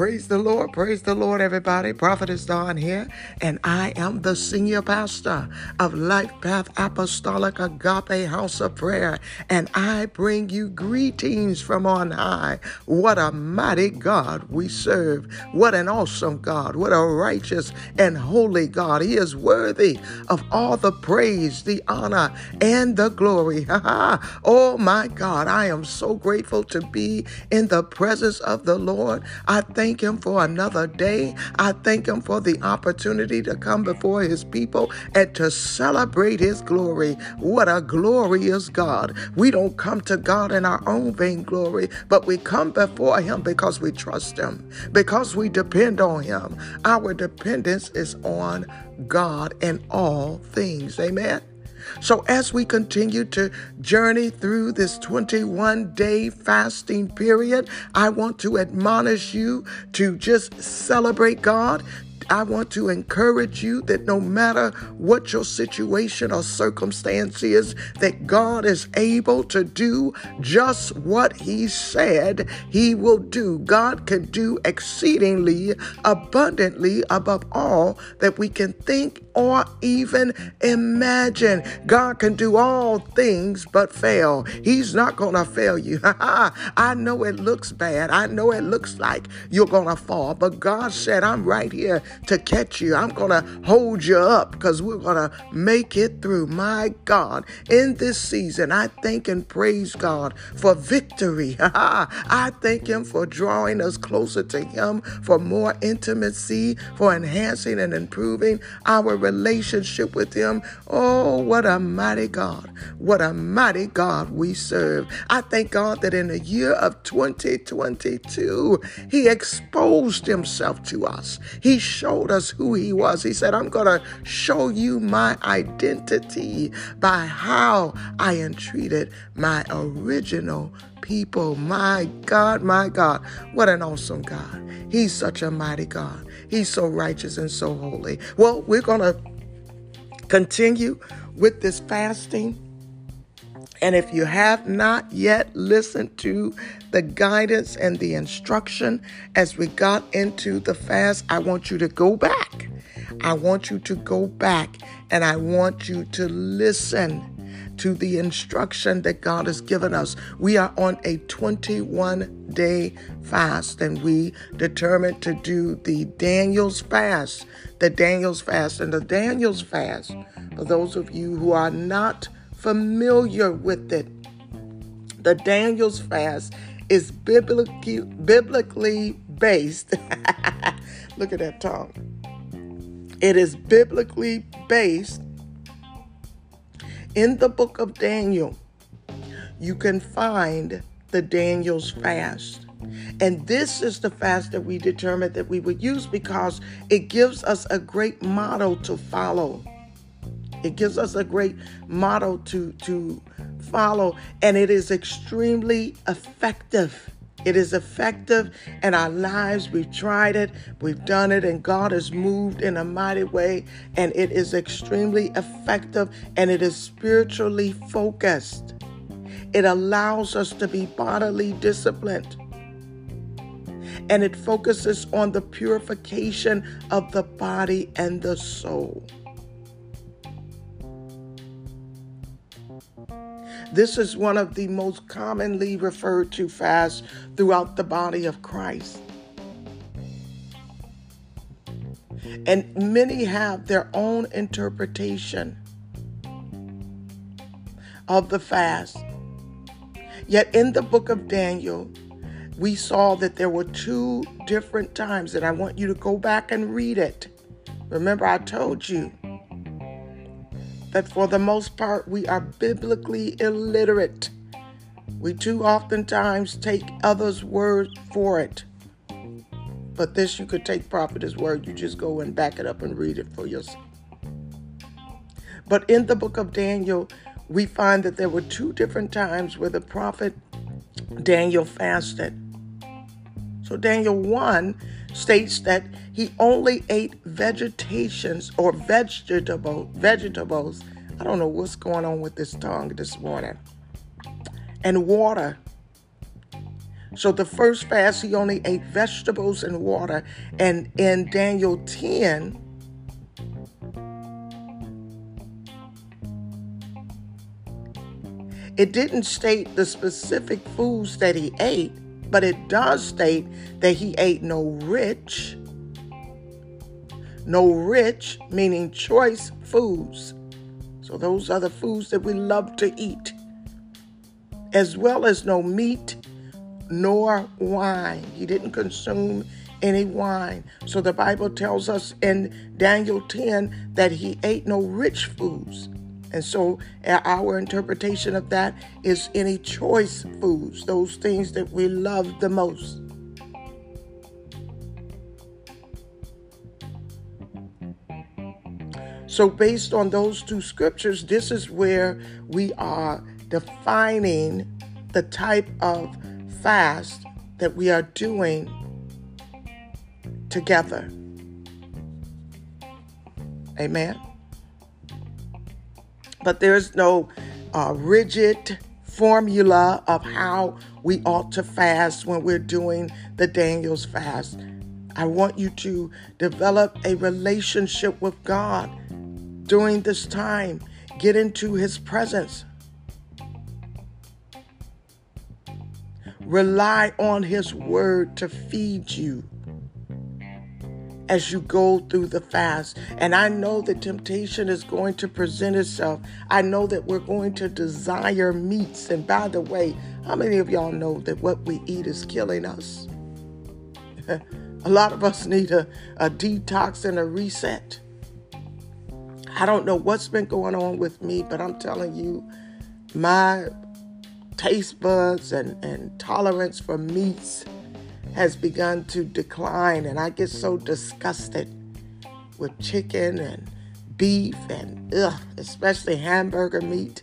praise the Lord, praise the Lord, everybody. Prophetess Dawn here, and I am the senior pastor of Life Path Apostolic Agape House of Prayer, and I bring you greetings from on high. What a mighty God we serve! What an awesome God! What a righteous and holy God! He is worthy of all the praise, the honor, and the glory. oh my God, I am so grateful to be in the presence of the Lord. I thank Him for another day. I thank Him for the opportunity to come before His people and to celebrate His glory. What a glorious God. We don't come to God in our own vain glory, but we come before Him because we trust Him, because we depend on Him. Our dependence is on God in all things. Amen. So, as we continue to journey through this 21 day fasting period, I want to admonish you to just celebrate God, I want to encourage you that no matter what your situation or circumstance is, that God is able to do just what He said He will do. God can do exceedingly abundantly above all that we can think or even imagine. God can do all things but fail. He's not going to fail you. I know it looks bad. I know it looks like you're going to fall, but God said, I'm right here to catch you. I'm going to hold you up because we're going to make it through. My God, in this season, I thank and praise God for victory. I thank Him for drawing us closer to Him, for more intimacy, for enhancing and improving our relationship with Him. Oh, what a mighty God. What a mighty God we serve. I thank God that in the year of 2022, He exposed Himself to us. He showed us who He was. He said, I'm going to show you my identity by how I entreated my original people. My God, my God, what an awesome God. He's such a mighty God. He's so righteous and so holy. Well, we're going to continue with this fasting. And if you have not yet listened to the guidance and the instruction as we got into the fast, I want you to go back. I want you to go back and I want you to listen to the instruction that God has given us. We are on a 21 day fast and we determined to do the Daniel's fast. The Daniel's fast. And the Daniel's fast, for those of you who are not familiar with it, the Daniel's fast is biblically, biblically based. Look at that tongue. It is biblically based in the book of Daniel, you can find the Daniel's fast. And this is the fast that we determined that we would use because it gives us a great model to follow. It gives us a great model to, to follow, and it is extremely effective. It is effective in our lives. We've tried it, we've done it, and God has moved in a mighty way. And it is extremely effective and it is spiritually focused. It allows us to be bodily disciplined. And it focuses on the purification of the body and the soul. This is one of the most commonly referred to fasts throughout the body of Christ. And many have their own interpretation of the fast. Yet in the book of Daniel, we saw that there were two different times, and I want you to go back and read it. Remember, I told you that for the most part we are biblically illiterate. We too oftentimes take others' word for it. But this you could take prophet's word. You just go and back it up and read it for yourself. But in the book of Daniel, we find that there were two different times where the prophet Daniel fasted. So Daniel 1 states that he only ate vegetations or vegetable vegetables. I don't know what's going on with this tongue this morning. And water. So the first fast, he only ate vegetables and water. And in Daniel 10, it didn't state the specific foods that he ate, but it does state that he ate no rich, no rich, meaning choice foods. So those are the foods that we love to eat, as well as no meat nor wine. He didn't consume any wine. So the Bible tells us in Daniel 10 that he ate no rich foods. And so our interpretation of that is any choice foods, those things that we love the most. So, based on those two scriptures, this is where we are defining the type of fast that we are doing together. Amen. But there's no uh, rigid formula of how we ought to fast when we're doing the Daniel's fast. I want you to develop a relationship with God during this time. Get into His presence. Rely on His word to feed you as you go through the fast. And I know that temptation is going to present itself. I know that we're going to desire meats. And by the way, how many of y'all know that what we eat is killing us? a lot of us need a, a detox and a reset. I don't know what's been going on with me, but I'm telling you, my taste buds and, and tolerance for meats has begun to decline. And I get so disgusted with chicken and beef and ugh, especially hamburger meat.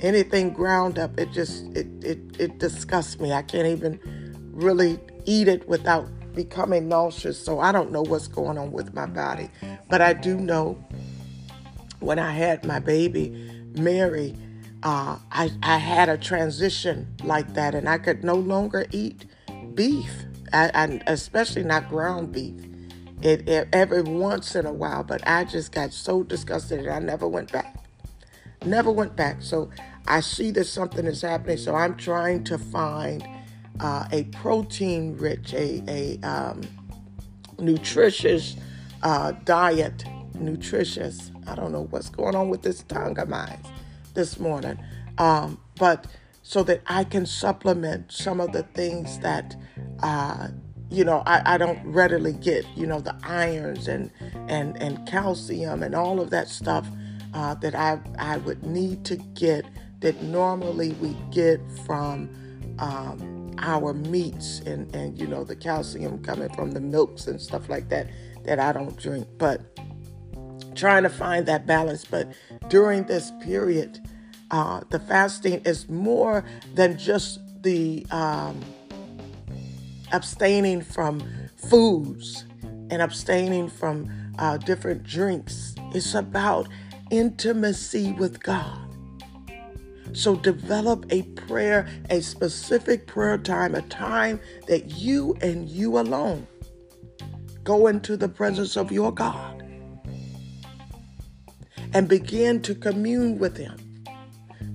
Anything ground up, it just it, it it disgusts me. I can't even really eat it without becoming nauseous. So I don't know what's going on with my body. But I do know when I had my baby, Mary, uh, I, I had a transition like that, and I could no longer eat beef, I, I, especially not ground beef. It, it, every once in a while, but I just got so disgusted, and I never went back. Never went back. So I see that something is happening. So I'm trying to find uh, a protein rich, a, a um, nutritious uh, diet, nutritious I don't know what's going on with this tongue of mine this morning. Um, but so that I can supplement some of the things that, uh, you know, I, I don't readily get, you know, the irons and, and, and calcium and all of that stuff uh, that I, I would need to get that normally we get from um, our meats and, and, you know, the calcium coming from the milks and stuff like that that I don't drink. But trying to find that balance. But during this period, uh, the fasting is more than just the um, abstaining from foods and abstaining from uh, different drinks. It's about intimacy with God. So develop a prayer, a specific prayer time, a time that you and you alone go into the presence of your God and begin to commune with Him.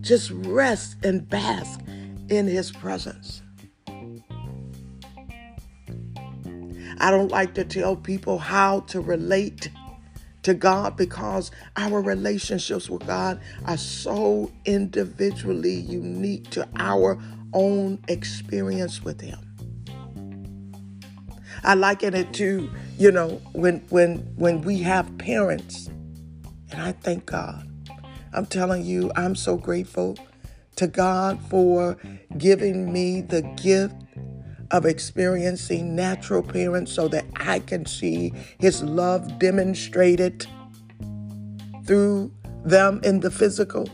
Just rest and bask in His presence. I don't like to tell people how to relate to God because our relationships with God are so individually unique to our own experience with Him. I liken it to, you know, when when when we have parents and I thank God. I'm telling you, I'm so grateful to God for giving me the gift of experiencing natural parents so that I can see His love demonstrated through them in the physical.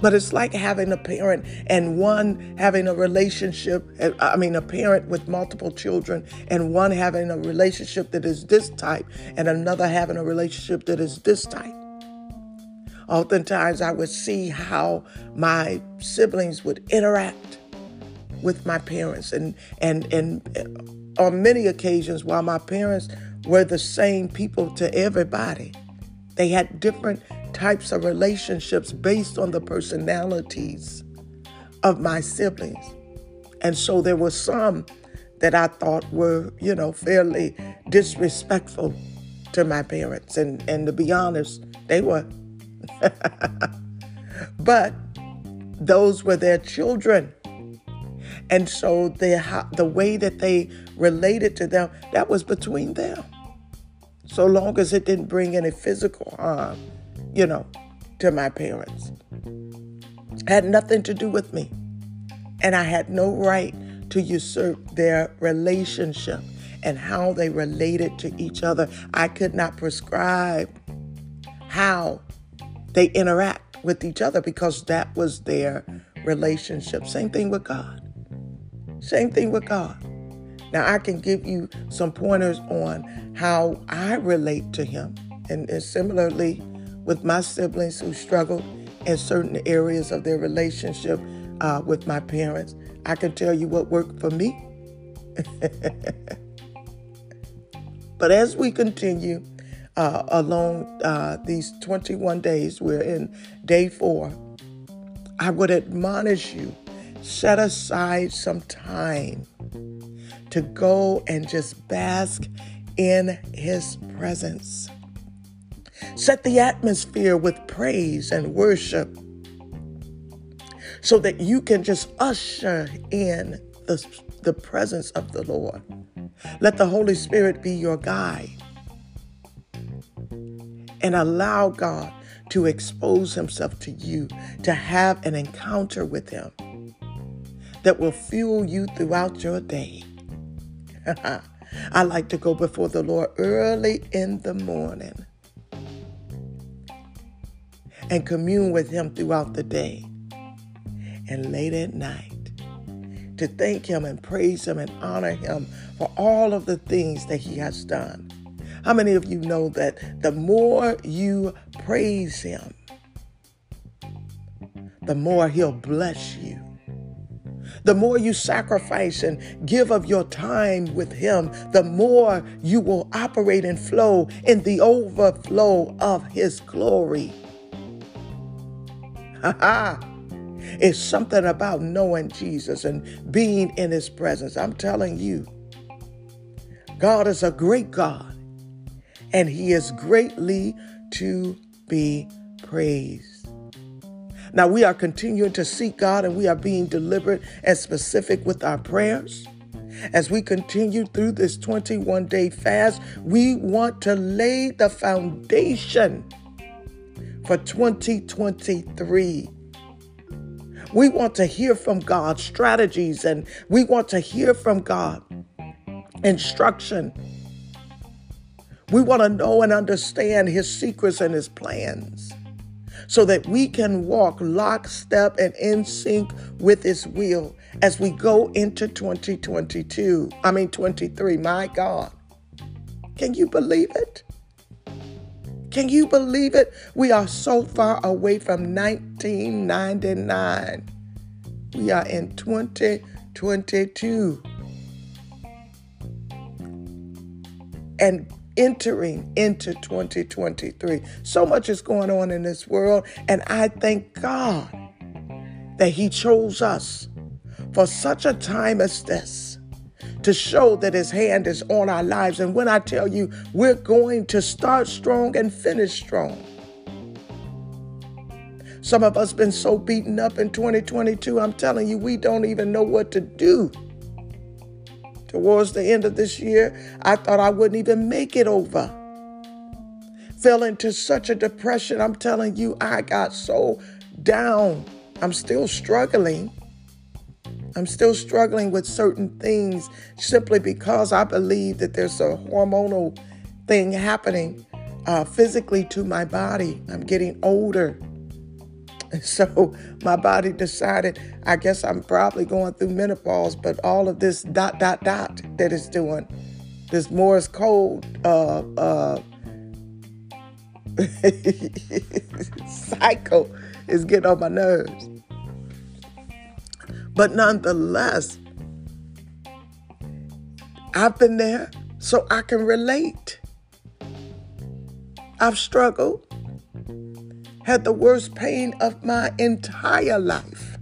But it's like having a parent and one having a relationship, I mean, a parent with multiple children, and one having a relationship that is this type, and another having a relationship that is this type. Oftentimes, I would see how my siblings would interact with my parents and and and on many occasions while my parents were the same people to everybody they had different types of relationships based on the personalities of my siblings and so there were some that I thought were, you know, fairly disrespectful to my parents. And, and to be honest, they were. but those were their children. And so the, the way that they related to them, that was between them. So long as it didn't bring any physical harm, you know, to my parents. Had nothing to do with me. And I had no right to usurp their relationship and how they related to each other. I could not prescribe how they interact with each other because that was their relationship. Same thing with God. Same thing with God. Now, I can give you some pointers on how I relate to Him. And, and similarly, with my siblings who struggled in certain areas of their relationship uh, with my parents, I can tell you what worked for me. but as we continue uh, along uh, these 21 days, we're in day four, I would admonish you set aside some time to go and just bask in His presence. Set the atmosphere with praise and worship so that you can just usher in the, the presence of the Lord. Let the Holy Spirit be your guide and allow God to expose Himself to you, to have an encounter with Him that will fuel you throughout your day. I like to go before the Lord early in the morning and commune with Him throughout the day and late at night to thank Him and praise Him and honor Him for all of the things that He has done. How many of you know that the more you praise Him, the more He'll bless you? The more you sacrifice and give of your time with Him, the more you will operate and flow in the overflow of His glory. Ha ha! It's something about knowing Jesus and being in his presence. I'm telling you, God is a great God, and he is greatly to be praised. Now, we are continuing to seek God and we are being deliberate and specific with our prayers. As we continue through this 21 day fast, we want to lay the foundation for 2023. We want to hear from God strategies and we want to hear from God instruction. We want to know and understand his secrets and his plans so that we can walk lockstep and in sync with his will as we go into 2022. I mean, 23. My God. Can you believe it? Can you believe it? We are so far away from 1999. We are in 2022. And entering into 2023. So much is going on in this world, and I thank God that He chose us for such a time as this to show that His hand is on our lives. And when I tell you, we're going to start strong and finish strong. Some of us been so beaten up in 2022, I'm telling you, we don't even know what to do. Towards the end of this year, I thought I wouldn't even make it over. Fell into such a depression. I'm telling you, I got so down. I'm still struggling. I'm still struggling with certain things simply because I believe that there's a hormonal thing happening uh, physically to my body. I'm getting older. So my body decided, I guess I'm probably going through menopause, but all of this dot, dot, dot that it's doing, this Morris code uh, uh, cycle is getting on my nerves. But nonetheless, I've been there so I can relate. I've struggled, had the worst pain of my entire life.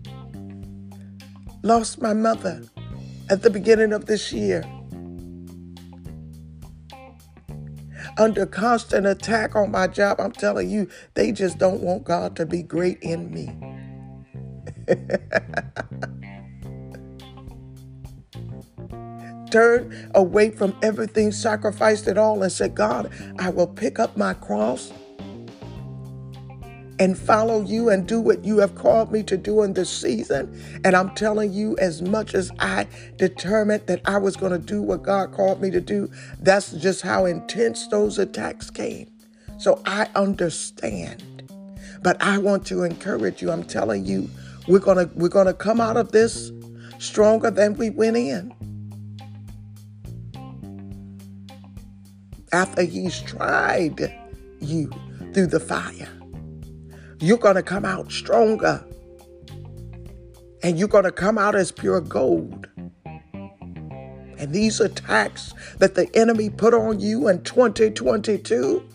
Lost my mother at the beginning of this year. Under constant attack on my job, I'm telling you, they just don't want God to be great in me. Turn away from everything, sacrificed it all, and said, God, I will pick up my cross and follow you and do what you have called me to do in this season. And I'm telling you, as much as I determined that I was going to do what God called me to do, that's just how intense those attacks came. So I understand. But I want to encourage you. I'm telling you, we're going to we're going to come out of this stronger than we went in. After he's tried you through the fire you're going to come out stronger. And you're going to come out as pure gold. And these attacks that the enemy put on you in 2022,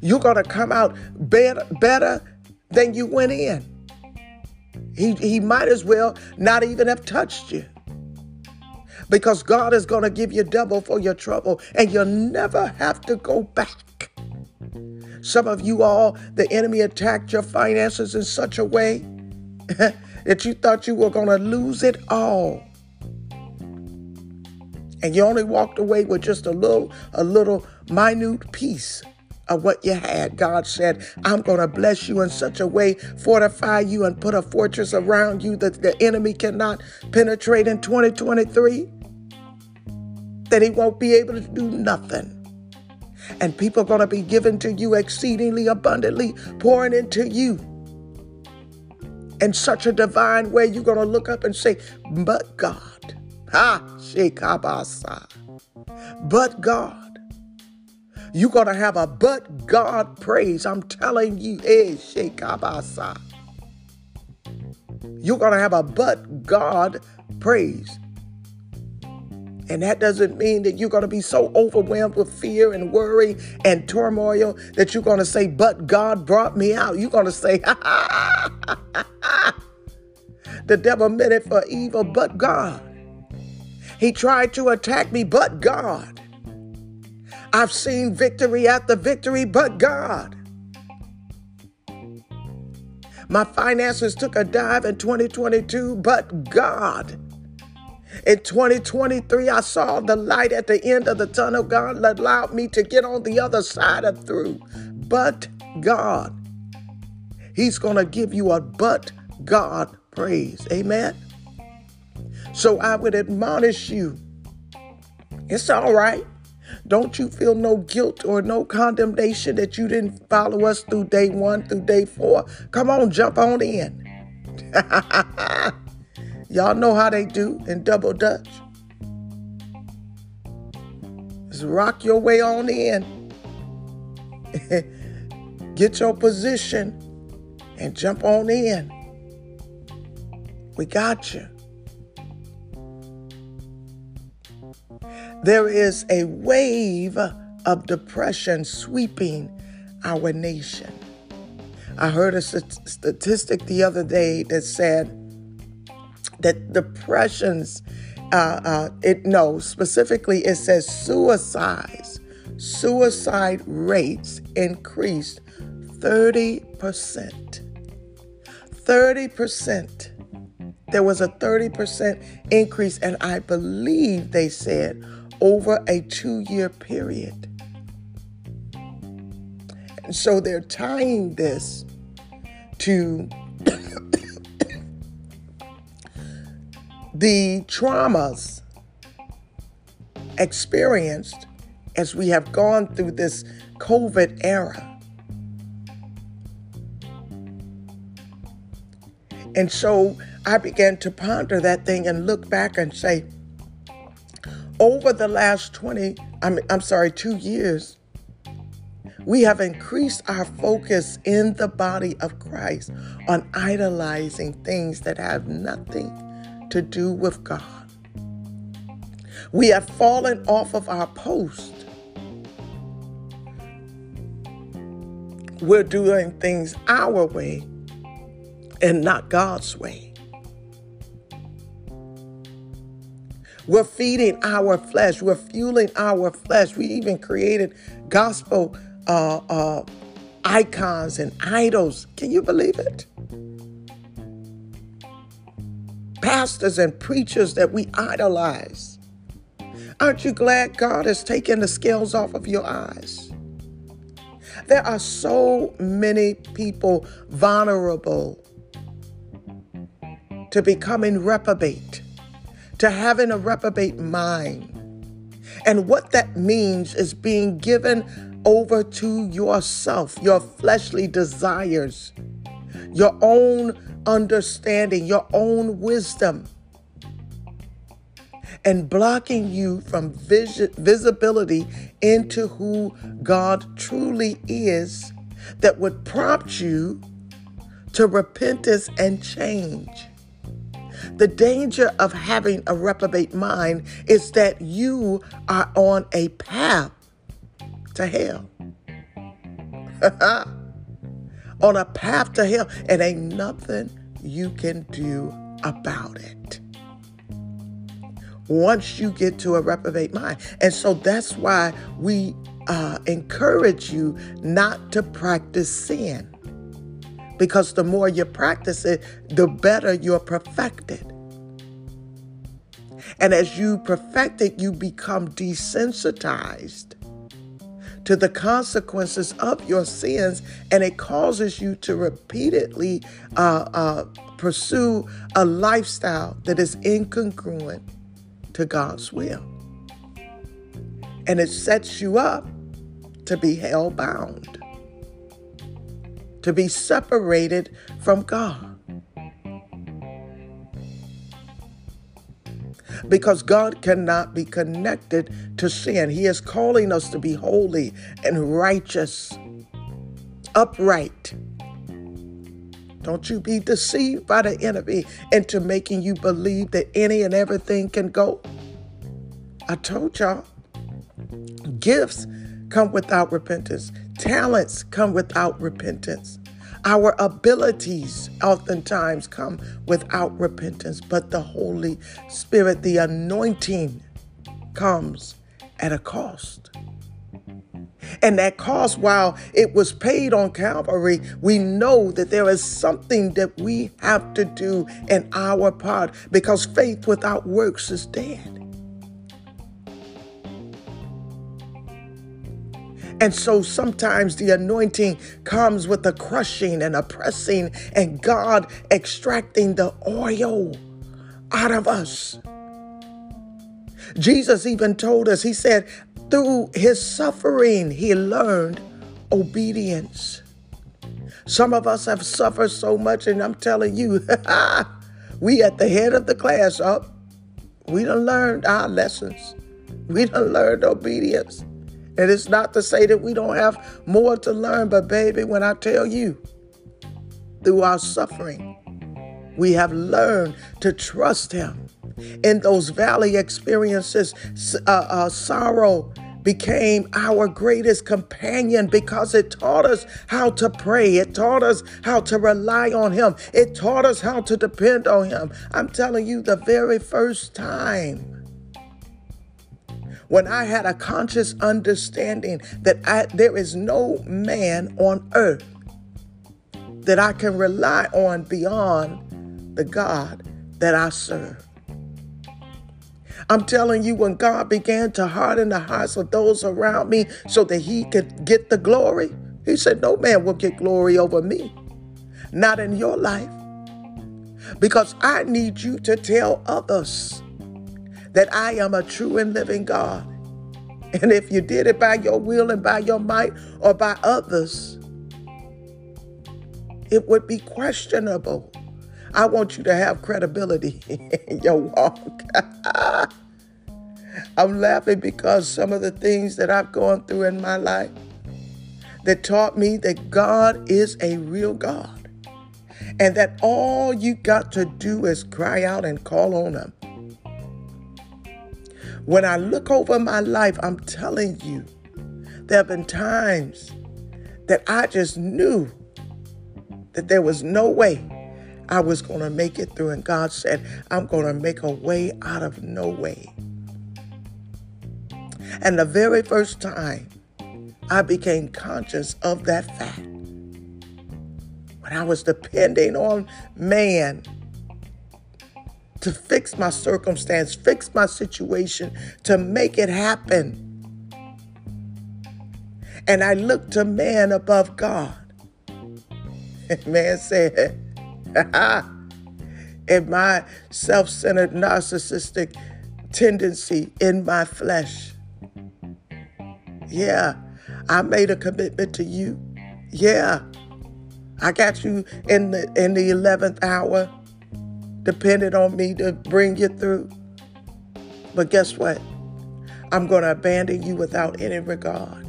you're going to come out better, better than you went in. He, he might as well not even have touched you. Because God is going to give you double for your trouble, and you'll never have to go back. Some of you all, the enemy attacked your finances in such a way that you thought you were going to lose it all. And you only walked away with just a little, a little minute piece of what you had. God said, I'm going to bless you in such a way, fortify you, and put a fortress around you that the enemy cannot penetrate in 2023, that he won't be able to do nothing and people are going to be given to you exceedingly abundantly, pouring into you in such a divine way. You're going to look up and say, But God. Ha, Shekabasa. But God. You're going to have a but God praise. I'm telling you, eh, Shekabasa. You're going to have a but God praise. And that doesn't mean that you're going to be so overwhelmed with fear and worry and turmoil that you're going to say, But God brought me out. You're going to say, The devil meant it for evil, but God. He tried to attack me, but God. I've seen victory after victory, but God. My finances took a dive in 2022, but God. In 2023, I saw the light at the end of the tunnel. God allowed me to get on the other side of through. But God, He's going to give you a but God praise. Amen. So I would admonish you. It's all right. Don't you feel no guilt or no condemnation that you didn't follow us through day one through day four? Come on, jump on in. Y'all know how they do in double dutch. Just rock your way on in. Get your position and jump on in. We got you. There is a wave of depression sweeping our nation. I heard a statistic the other day that said that depressions, uh, uh, it no, specifically it says suicides, suicide rates increased 30%. 30%. There was a 30% increase, and I believe they said over a two year period. So they're tying this to the traumas experienced as we have gone through this COVID era. And so I began to ponder that thing and look back and say, over the last 20, I'm, I'm sorry, two years, We have increased our focus in the body of Christ on idolizing things that have nothing to do with God. We have fallen off of our post. We're doing things our way and not God's way. We're feeding our flesh. We're fueling our flesh. We even created gospel uh, uh, icons and idols. Can you believe it? Pastors and preachers that we idolize. Aren't you glad God has taken the scales off of your eyes? There are so many people vulnerable to becoming reprobate, to having a reprobate mind. And what that means is being given over to yourself, your fleshly desires, your own understanding, your own wisdom, and blocking you from vis- visibility into who God truly is that would prompt you to repentance and change. The danger of having a reprobate mind is that you are on a path to hell. on a path to hell, and ain't nothing you can do about it. Once you get to a reprobate mind. And so that's why we uh, encourage you not to practice sin because the more you practice it, the better you're perfected. And as you perfect it, you become desensitized to the consequences of your sins, and it causes you to repeatedly uh, uh, pursue a lifestyle that is incongruent to God's will. And it sets you up to be hell bound to be separated from God. Because God cannot be connected to sin. He is calling us to be holy and righteous, upright. Don't you be deceived by the enemy into making you believe that any and everything can go. I told y'all, gifts come without repentance. Talents come without repentance. Our abilities oftentimes come without repentance, but the Holy Spirit, the anointing, comes at a cost. And that cost, while it was paid on Calvary, we know that there is something that we have to do in our part because faith without works is dead. And so sometimes the anointing comes with a crushing and a pressing, and God extracting the oil out of us. Jesus even told us, He said, through His suffering, He learned obedience. Some of us have suffered so much, and I'm telling you, we at the head of the class up. We done learned our lessons. We done learned obedience. And it's not to say that we don't have more to learn, but baby, when I tell you, through our suffering, we have learned to trust Him. In those valley experiences, uh, uh, sorrow became our greatest companion because it taught us how to pray. It taught us how to rely on Him. It taught us how to depend on Him. I'm telling you, the very first time when I had a conscious understanding that I, there is no man on earth that I can rely on beyond the God that I serve. I'm telling you, when God began to harden the hearts of those around me so that He could get the glory, He said, No man will get glory over me, not in your life. Because I need you to tell others that I am a true and living God. And if you did it by your will and by your might or by others, it would be questionable. I want you to have credibility in your walk. I'm laughing because some of the things that I've gone through in my life, that taught me that God is a real God and that all you got to do is cry out and call on Him. When I look over my life, I'm telling you, there have been times that I just knew that there was no way I was going to make it through. And God said, I'm going to make a way out of no way. And the very first time I became conscious of that fact, when I was depending on man to fix my circumstance, fix my situation, to make it happen. And I looked to man above God. And man said, in my self centered, narcissistic tendency in my flesh. Yeah, I made a commitment to you. Yeah, I got you in the in the eleventh hour, depended on me to bring you through. But guess what? I'm going to abandon you without any regard.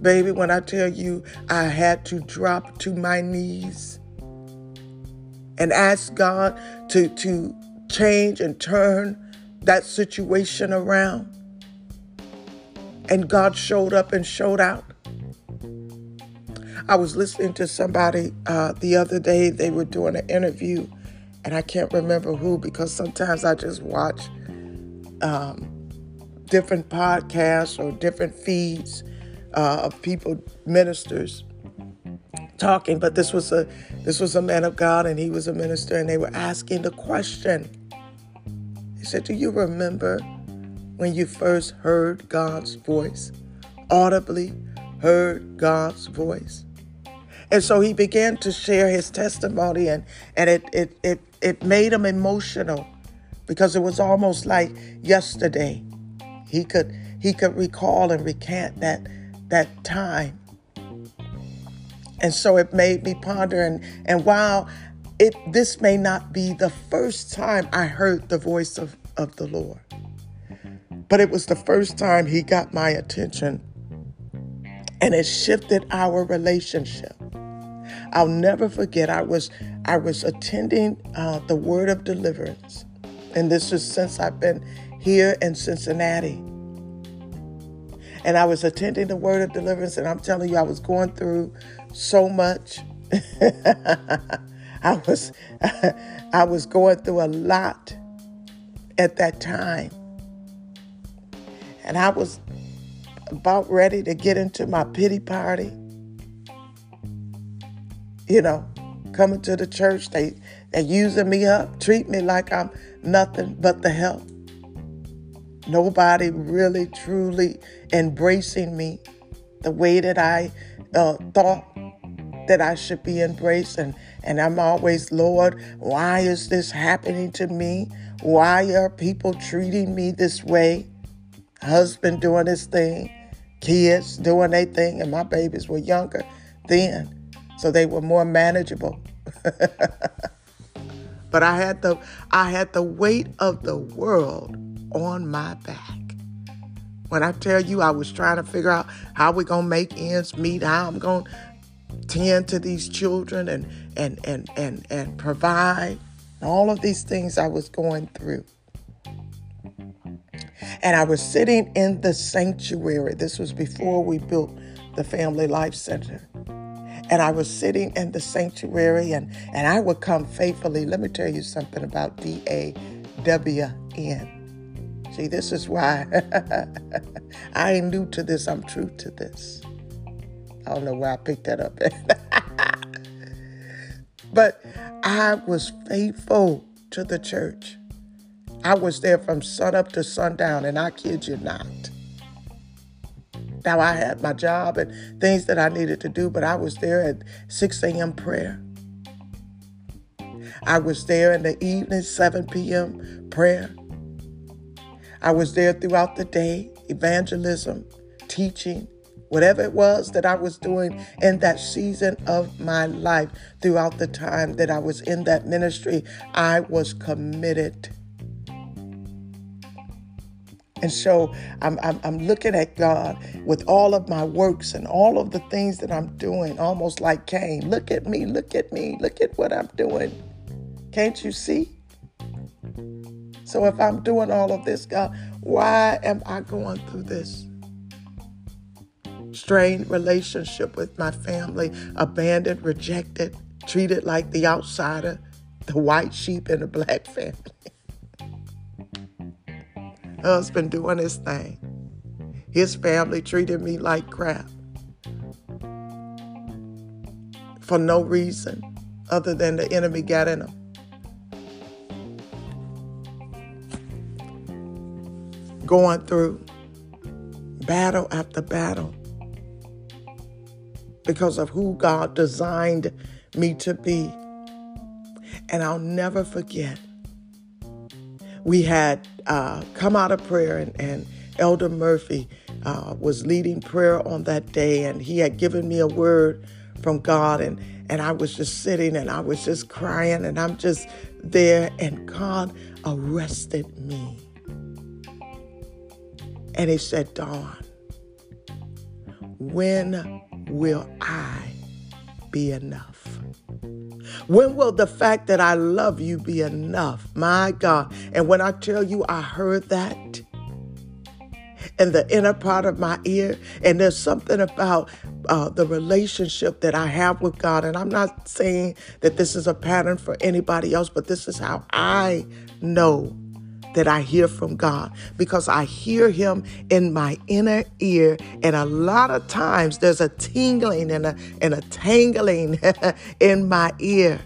Baby, when I tell you I had to drop to my knees and ask God to, to change and turn that situation around. And God showed up and showed out. I was listening to somebody uh, the other day, they were doing an interview, and I can't remember who because sometimes I just watch um, different podcasts or different feeds uh, of people, ministers talking, but this was a this was a man of God and he was a minister and they were asking the question. He said, "Do you remember when you first heard God's voice? Audibly heard God's voice?" And so he began to share his testimony and and it it it it made him emotional because it was almost like yesterday. He could he could recall and recant that that time and so it made me ponder. And, and while it, this may not be the first time I heard the voice of, of the Lord, but it was the first time He got my attention and it shifted our relationship. I'll never forget. I was I was attending uh, the Word of Deliverance, and this is since I've been here in Cincinnati. And I was attending the Word of Deliverance, and I'm telling you, I was going through so much. I was I was going through a lot at that time. And I was about ready to get into my pity party. You know, coming to the church, they they using me up, treat me like I'm nothing but the help. Nobody really truly embracing me the way that I uh, thought that I should be embraced. And, and I'm always, Lord, why is this happening to me? Why are people treating me this way? Husband doing his thing, kids doing their thing, and my babies were younger then, so they were more manageable. but I had the I had the weight of the world on my back. When I tell you I was trying to figure out how we're gonna make ends meet, how I'm gonna tend to these children and and and and and provide all of these things I was going through. And I was sitting in the sanctuary. This was before we built the Family Life Center. And I was sitting in the sanctuary and, and I would come faithfully. Let me tell you something about D A W N. See, this is why I ain't new to this, I'm true to this. I don't know where I picked that up but I was faithful to the church. I was there from sunup to sundown, and I kid you not. Now, I had my job and things that I needed to do, but I was there at 6 a.m. prayer. I was there in the evening, 7 p.m. prayer. I was there throughout the day, evangelism, teaching, whatever it was that I was doing in that season of my life, throughout the time that I was in that ministry, I was committed. And so I'm, I'm, I'm, looking at God with all of my works and all of the things that I'm doing, almost like Cain. Look at me, look at me, look at what I'm doing. Can't you see? So if I'm doing all of this, God, why am I going through this? Strained relationship with my family, abandoned, rejected, treated like the outsider, the white sheep in the black family husband doing his thing. His family treated me like crap for no reason other than the enemy got in them. Going through battle after battle because of who God designed me to be. And I'll never forget we had uh, come out of prayer, and, and Elder Murphy uh, was leading prayer on that day, and he had given me a word from God, and and I was just sitting and I was just crying, and I'm just there, and God arrested me, and He said, "Dawn, when will I be enough?" When will the fact that I love you be enough? My God. And when I tell you I heard that in the inner part of my ear, and there's something about uh, the relationship that I have with God. And I'm not saying that this is a pattern for anybody else, but this is how I know that I hear from God because I hear Him in my inner ear. And a lot of times there's a tingling and a, and a tangling in my ear.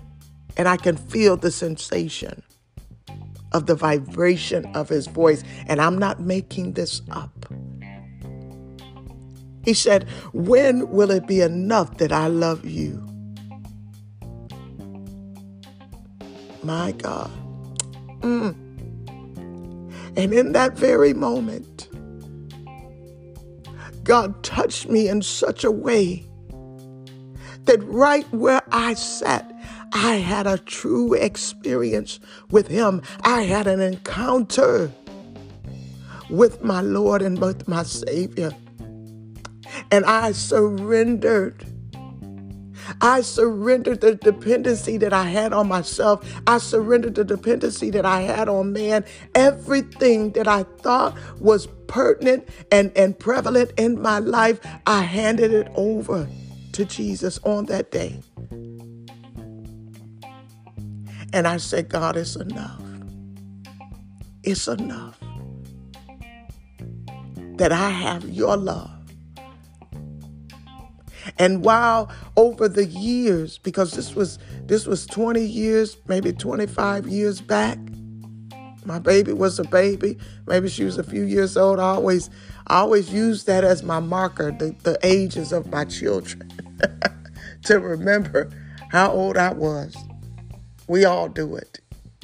And I can feel the sensation of the vibration of His voice. And I'm not making this up. He said, When will it be enough that I love you? My God. Mm. And in that very moment, God touched me in such a way that right where I sat, I had a true experience with Him. I had an encounter with my Lord and with my Savior. And I surrendered I surrendered the dependency that I had on myself. I surrendered the dependency that I had on man. Everything that I thought was pertinent and, and prevalent in my life, I handed it over to Jesus on that day. And I said, God, it's enough. It's enough that I have your love and while over the years, because this was this was 20 years, maybe 25 years back, my baby was a baby. Maybe she was a few years old. I always I always use that as my marker, the, the ages of my children, to remember how old I was. We all do it.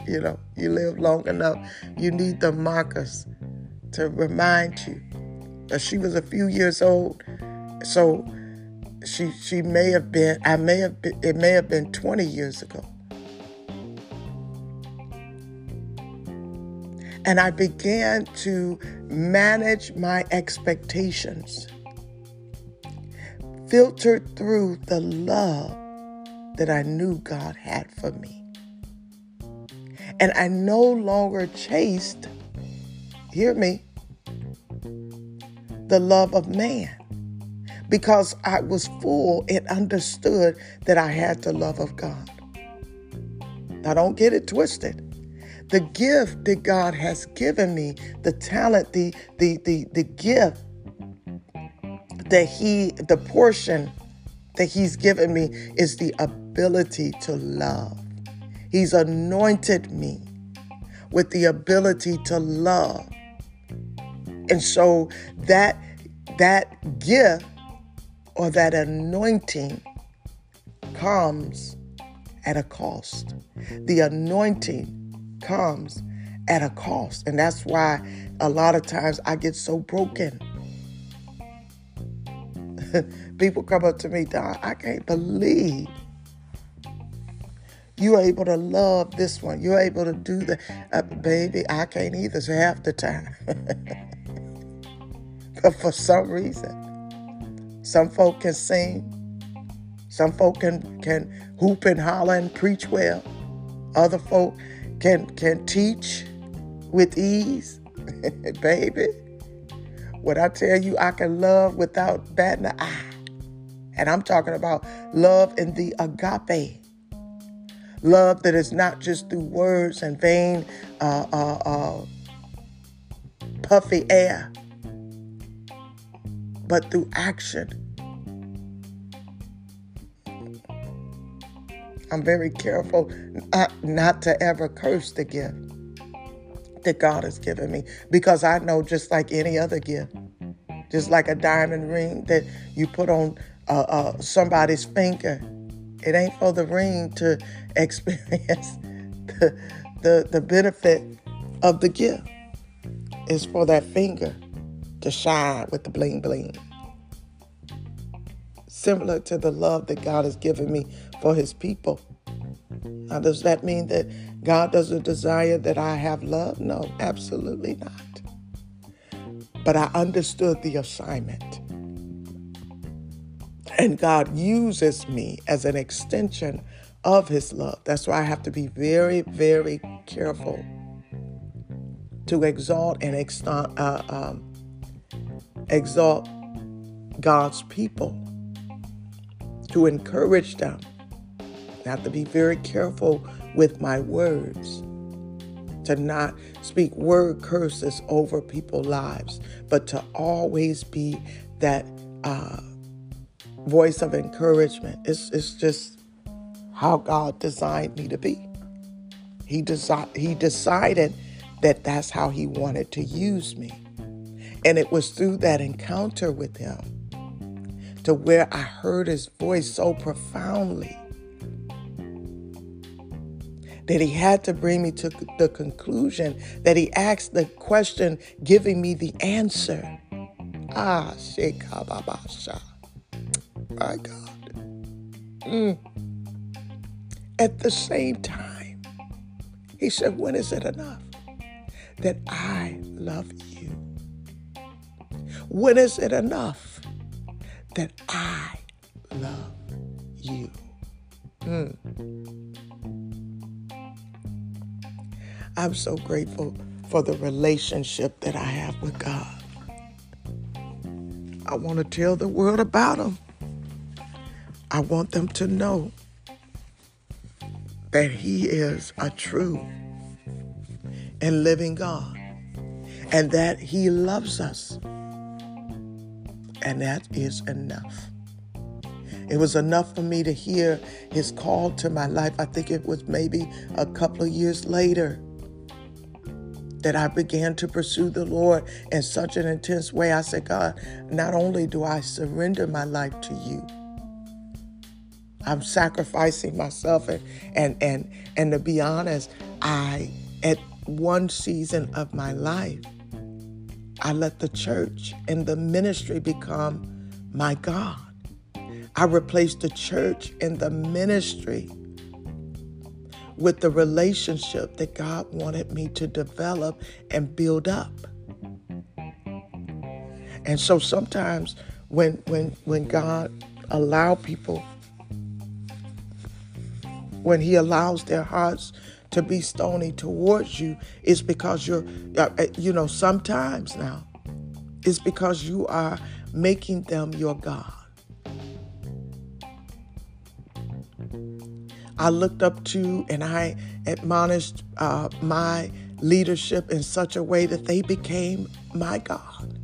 You know, you live long enough, you need the markers to remind you that she was a few years old. So she she may have been I may have been it may have been 20 years ago. And I began to manage my expectations, filtered through the love that I knew God had for me. And I no longer chased, hear me, the love of man because I was full and understood that I had the love of God. Now, don't get it twisted. The gift that God has given me, the talent, the the the the gift that He, the portion that He's given me is the ability to love. He's anointed me with the ability to love. And so that that gift or that anointing comes at a cost. The anointing comes at a cost. And that's why a lot of times I get so broken. People come up to me, Dawn, I can't believe you're able to love this one. You're able to do that. uh, baby, I can't either half the time. But for some reason. Some folk can sing. Some folk can, can hoop and holler and preach well. Other folk can can teach with ease. Baby, what I tell you, I can love without batting an eye. And I'm talking about love in the agape. Love that is not just through words and vain, uh, uh, uh, puffy air, but through action. I'm very careful not, not to ever curse the gift that God has given me because I know just like any other gift, just like a diamond ring that you put on uh, uh, somebody's finger, it ain't for the ring to experience the, the, the benefit of the gift. It's for that finger to shine with the bling bling. Similar to the love that God has given me for his people. Now, does that mean that God doesn't desire that I have love? No, absolutely not. But I understood the assignment. And God uses me as an extension of his love. That's why I have to be very, very careful to exalt and exalt, uh, um, exalt God's people, to encourage them. I have to be very careful with my words, to not speak word curses over people's lives, but to always be that uh, voice of encouragement. It's, it's just how God designed me to be. He, desi- he decided that that's how He wanted to use me. And it was through that encounter with Him to where I heard His voice so profoundly that He had to bring me to the conclusion that He asked the question, giving me the answer. Ah, Shekababasha. My God. Mm. At the same time, He said, When is it enough? that I love you? When is it enough that I love you? Mm. I'm so grateful for the relationship that I have with God. I want to tell the world about Him. I want them to know that He is a true and living God, and that He loves us. And that is enough. It was enough for me to hear His call to my life. I think it was maybe a couple of years later that I began to pursue the Lord in such an intense way. I said, God, not only do I surrender my life to you, I'm sacrificing myself and and and and to be honest, I at one season of my life, I let the church and the ministry become my God. I replaced the church and the ministry with the relationship that God wanted me to develop and build up. And so sometimes when when when God allow people when he allows their hearts to be stony towards you is because you're, uh, uh, you know, sometimes now, it's because you are making them your God. I looked up to and I admonished uh, my leadership in such a way that they became my God.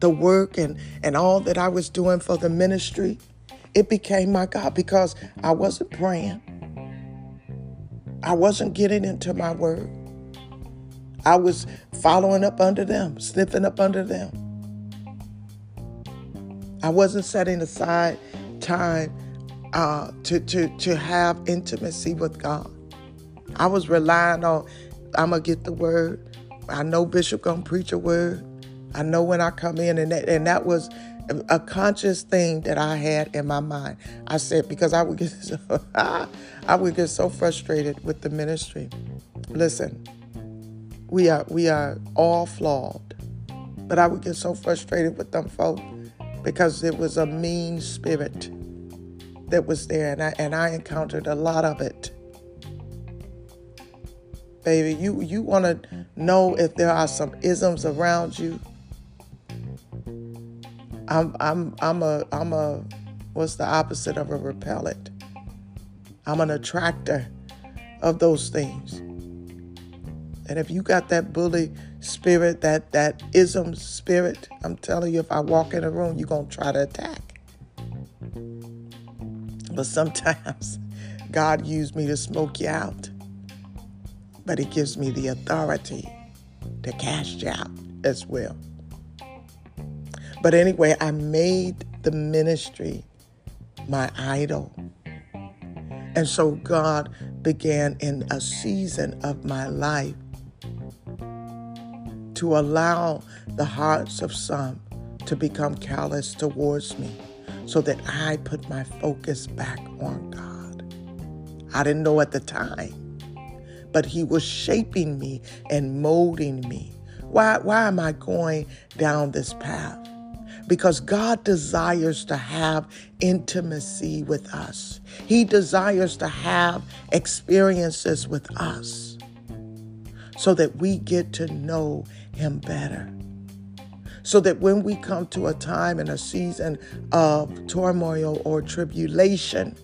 The work and, and all that I was doing for the ministry, it became my God because I wasn't praying. I wasn't getting into my word. I was following up under them, sniffing up under them. I wasn't setting aside time uh, to, to, to have intimacy with God. I was relying on, I'm going to get the word. I know Bishop going to preach a word. I know when I come in, and that, and that was a conscious thing that I had in my mind. I said because I would get so, I would get so frustrated with the ministry. Listen, we are we are all flawed. But I would get so frustrated with them folk because it was a mean spirit that was there, and I and I encountered a lot of it. Baby, you you want to know if there are some isms around you. I'm I'm I'm a I'm a what's the opposite of a repellent? I'm an attractor of those things. And if you got that bully spirit, that that ism spirit, I'm telling you, if I walk in a room, you're gonna try to attack. But sometimes God used me to smoke you out. But He gives me the authority to cast you out as well. But anyway, I made the ministry my idol. And so God began in a season of my life to allow the hearts of some to become callous towards me so that I put my focus back on God. I didn't know at the time, but He was shaping me and molding me. Why, why am I going down this path? Because God desires to have intimacy with us. He desires to have experiences with us so that we get to know Him better so that when we come to a time and a season of turmoil or tribulation,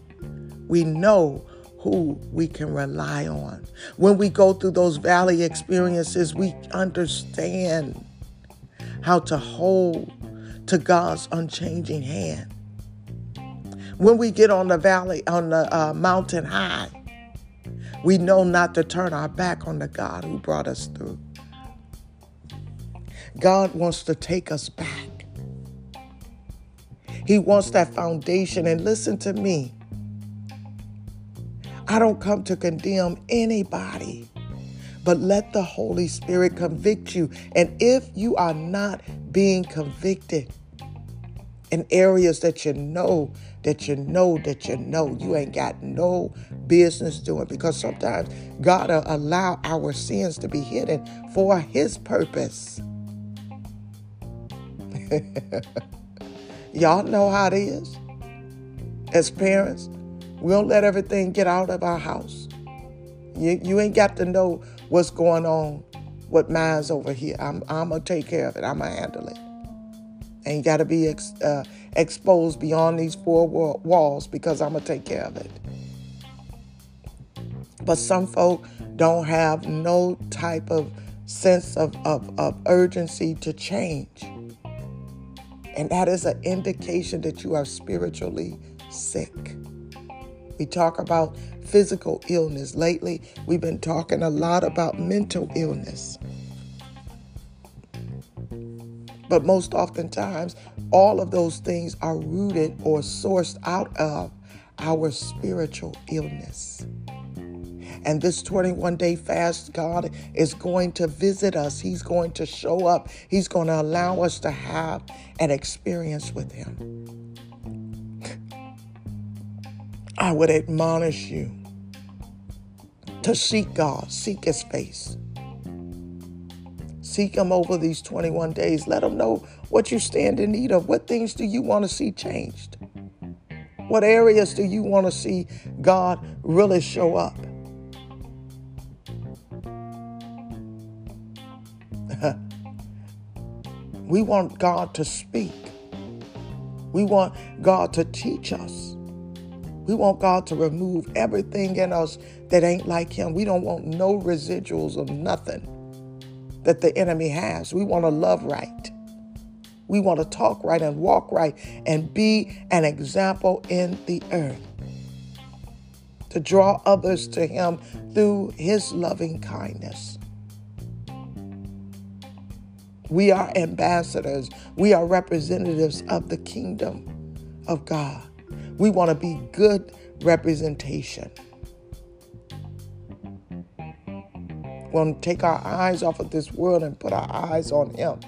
we know who we can rely on. When we go through those valley experiences, we understand how to hold to God's unchanging hand. When we get on the valley, on the uh, mountain high, we know not to turn our back on the God who brought us through. God wants to take us back. He wants that foundation. And listen to me. I don't come to condemn anybody, but let the Holy Spirit convict you. And if you are not being convicted in areas that you know, that you know, that you know, you ain't got no business doing, because sometimes God will allow our sins to be hidden for His purpose. Y'all know how it is. As parents, we don't let everything get out of our house. You, you ain't got to know what's going on, what mine's over here. I'm, I'm going to take care of it. I'm going to handle it. Ain't got to be ex, uh, exposed beyond these four walls because I'm going to take care of it. But some folk don't have no type of sense of, of, of urgency to change. And that is an indication that you are spiritually sick. We talk about physical illness. Lately, we've been talking a lot about mental illness. But most oftentimes, all of those things are rooted or sourced out of our spiritual illness. And this 21 day fast, God is going to visit us. He's going to show up. He's going to allow us to have an experience with Him. I would admonish you to seek God, seek His face. Seek Him over these 21 days. Let Him know what you stand in need of. What things do you want to see changed? What areas do you want to see God really show up? we want God to speak. We want God to teach us. We want God to remove everything in us that ain't like Him. We don't want no residuals of nothing that the enemy has. We want to love right. We want to talk right and walk right and be an example in the earth to draw others to Him through His loving kindness. We are ambassadors. We are representatives of the kingdom of God. We want to be good representation. Want to take our eyes off of this world and put our eyes on Him.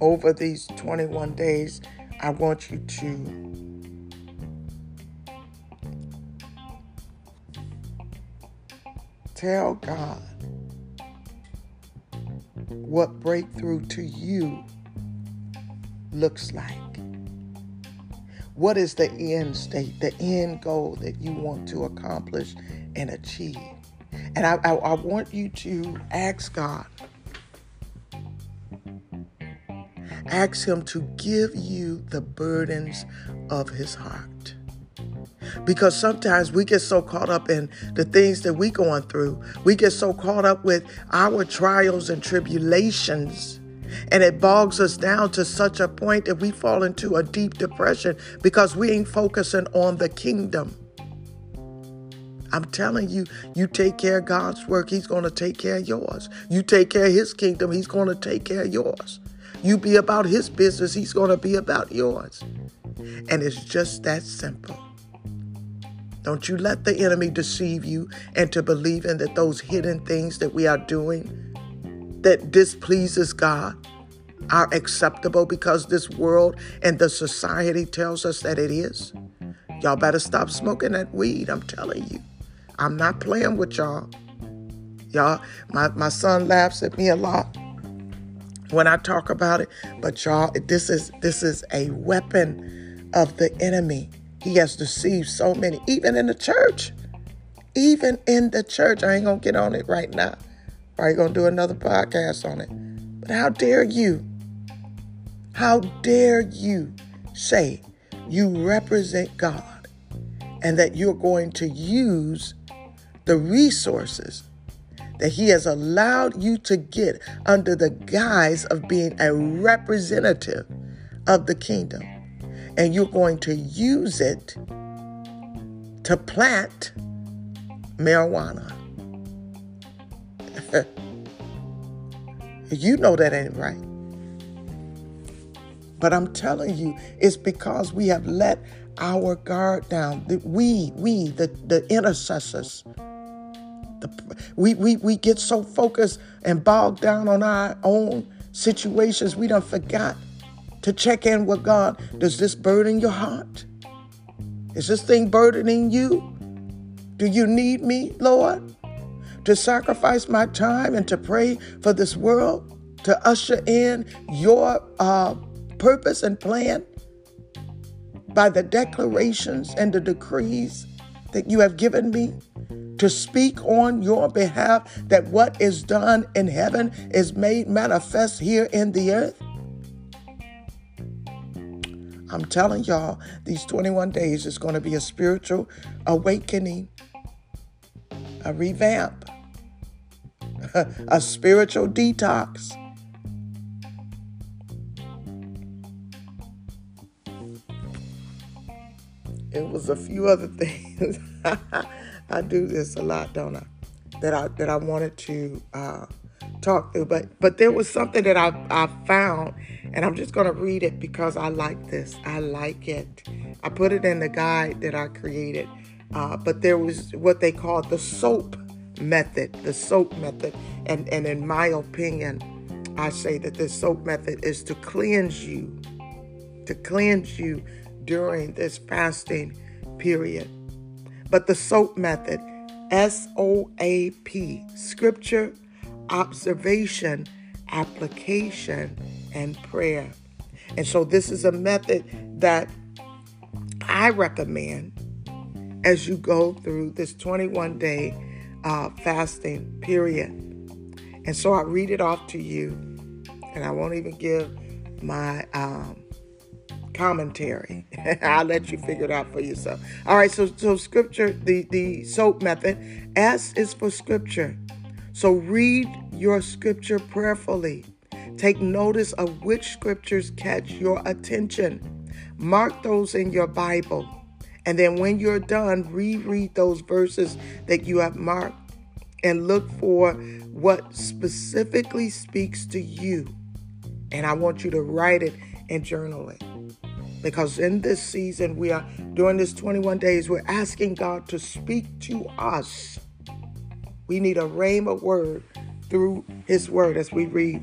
Over these 21 days, I want you to Tell God what breakthrough to you looks like. What is the end state, the end goal that you want to accomplish and achieve? And I, I, I want you to ask God, ask Him to give you the burdens of His heart. Because sometimes we get so caught up in the things that we're going through. We get so caught up with our trials and tribulations and it bogs us down to such a point that we fall into a deep depression because we ain't focusing on the kingdom. I'm telling you, you take care of God's work, He's going to take care of yours. You take care of His kingdom, He's going to take care of yours. You be about His business, He's going to be about yours. And it's just that simple. Don't you let the enemy deceive you into believing that those hidden things that we are doing that displeases God are acceptable because this world and the society tells us that it is. Y'all better stop smoking that weed, I'm telling you. I'm not playing with y'all. Y'all, my, my son laughs at me a lot when I talk about it, but y'all, this is this is a weapon of the enemy. He has deceived so many, even in the church. Even in the church. I ain't gonna get on it right now. Probably gonna do another podcast on it. But how dare you? How dare you say you represent God and that you're going to use the resources that He has allowed you to get under the guise of being a representative of the kingdom, and you're going to use it to plant marijuana. You know that ain't right. But I'm telling you, it's because we have let our guard down. We, we, the, the intercessors, the, we, we, we get so focused and bogged down on our own situations, we don't forget to check in with God. Does this burden your heart? Is this thing burdening you? Do you need me, Lord? To sacrifice my time and to pray for this world, to usher in your uh, purpose and plan by the declarations and the decrees that you have given me to speak on your behalf that what is done in heaven is made manifest here in the earth. I'm telling y'all, these 21 days is going to be a spiritual awakening, a revamp, a spiritual detox. It was a few other things. I do this a lot, don't I? That I that I wanted to uh, talk through, but but there was something that I I found, and I'm just gonna read it because I like this. I like it. I put it in the guide that I created, uh, but there was what they called the soap method, the soap method. And, and in my opinion, I say that this soap method is to cleanse you, to cleanse you during this fasting period. But the soap method, S O A P, scripture, observation, application, and prayer. And so this is a method that I recommend as you go through this 21 day uh, fasting period. And so I read it off to you, and I won't even give my um, commentary. I'll let you figure it out for yourself. All right, so so scripture, the the soap method. S is for scripture. So read your scripture prayerfully. Take notice of which scriptures catch your attention. Mark those in your Bible. And then when you're done, reread those verses that you have marked and look for what specifically speaks to you. And I want you to write it and journal it. Because in this season, we are during this 21 days, we're asking God to speak to us. We need a rhema word through his word as we read.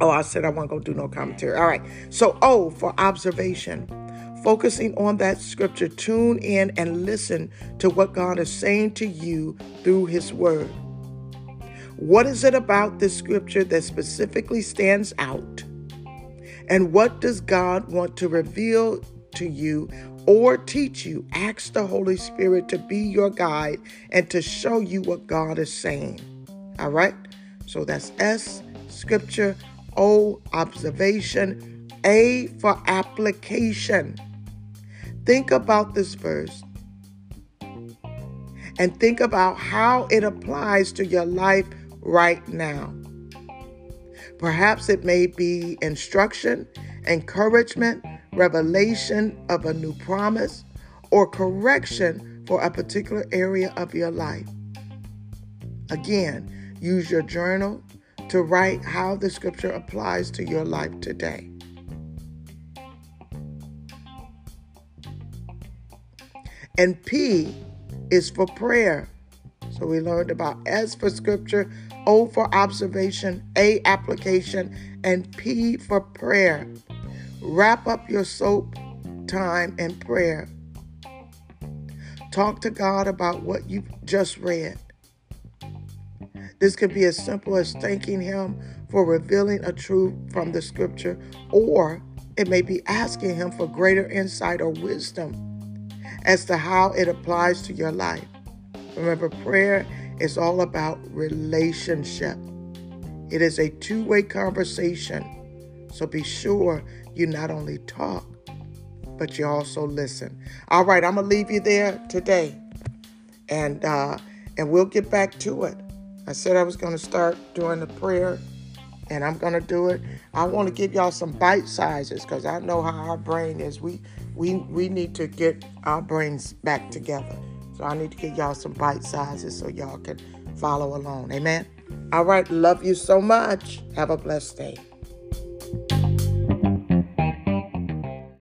Oh, I said I wasn't go do no commentary. All right. So, O for observation focusing on that scripture, tune in and listen to what God is saying to you through His Word. What is it about this scripture that specifically stands out? And what does God want to reveal to you or teach you? Ask the Holy Spirit to be your guide and to show you what God is saying. All right? So that's S, scripture, O, observation, A for application. Think about this verse and think about how it applies to your life right now. Perhaps it may be instruction, encouragement, revelation of a new promise, or correction for a particular area of your life. Again, use your journal to write how the scripture applies to your life today. And P is for prayer. So we learned about S for scripture, O for observation, A application, and P for prayer. Wrap up your soap time in prayer. Talk to God about what you just read. This could be as simple as thanking Him for revealing a truth from the scripture, or it may be asking Him for greater insight or wisdom as to how it applies to your life. Remember, prayer is all about relationship. It is a two way conversation. So be sure you not only talk, but you also listen. All right, I'm gonna leave you there today, and uh, and we'll get back to it. I said I was gonna start doing the prayer, and I'm gonna do it. I want to give y'all some bite sizes because I know how our brain is. We we we need to get our brains back together. So I need to get y'all some bite sizes so y'all can follow along. Amen. All right. Love you so much. Have a blessed day.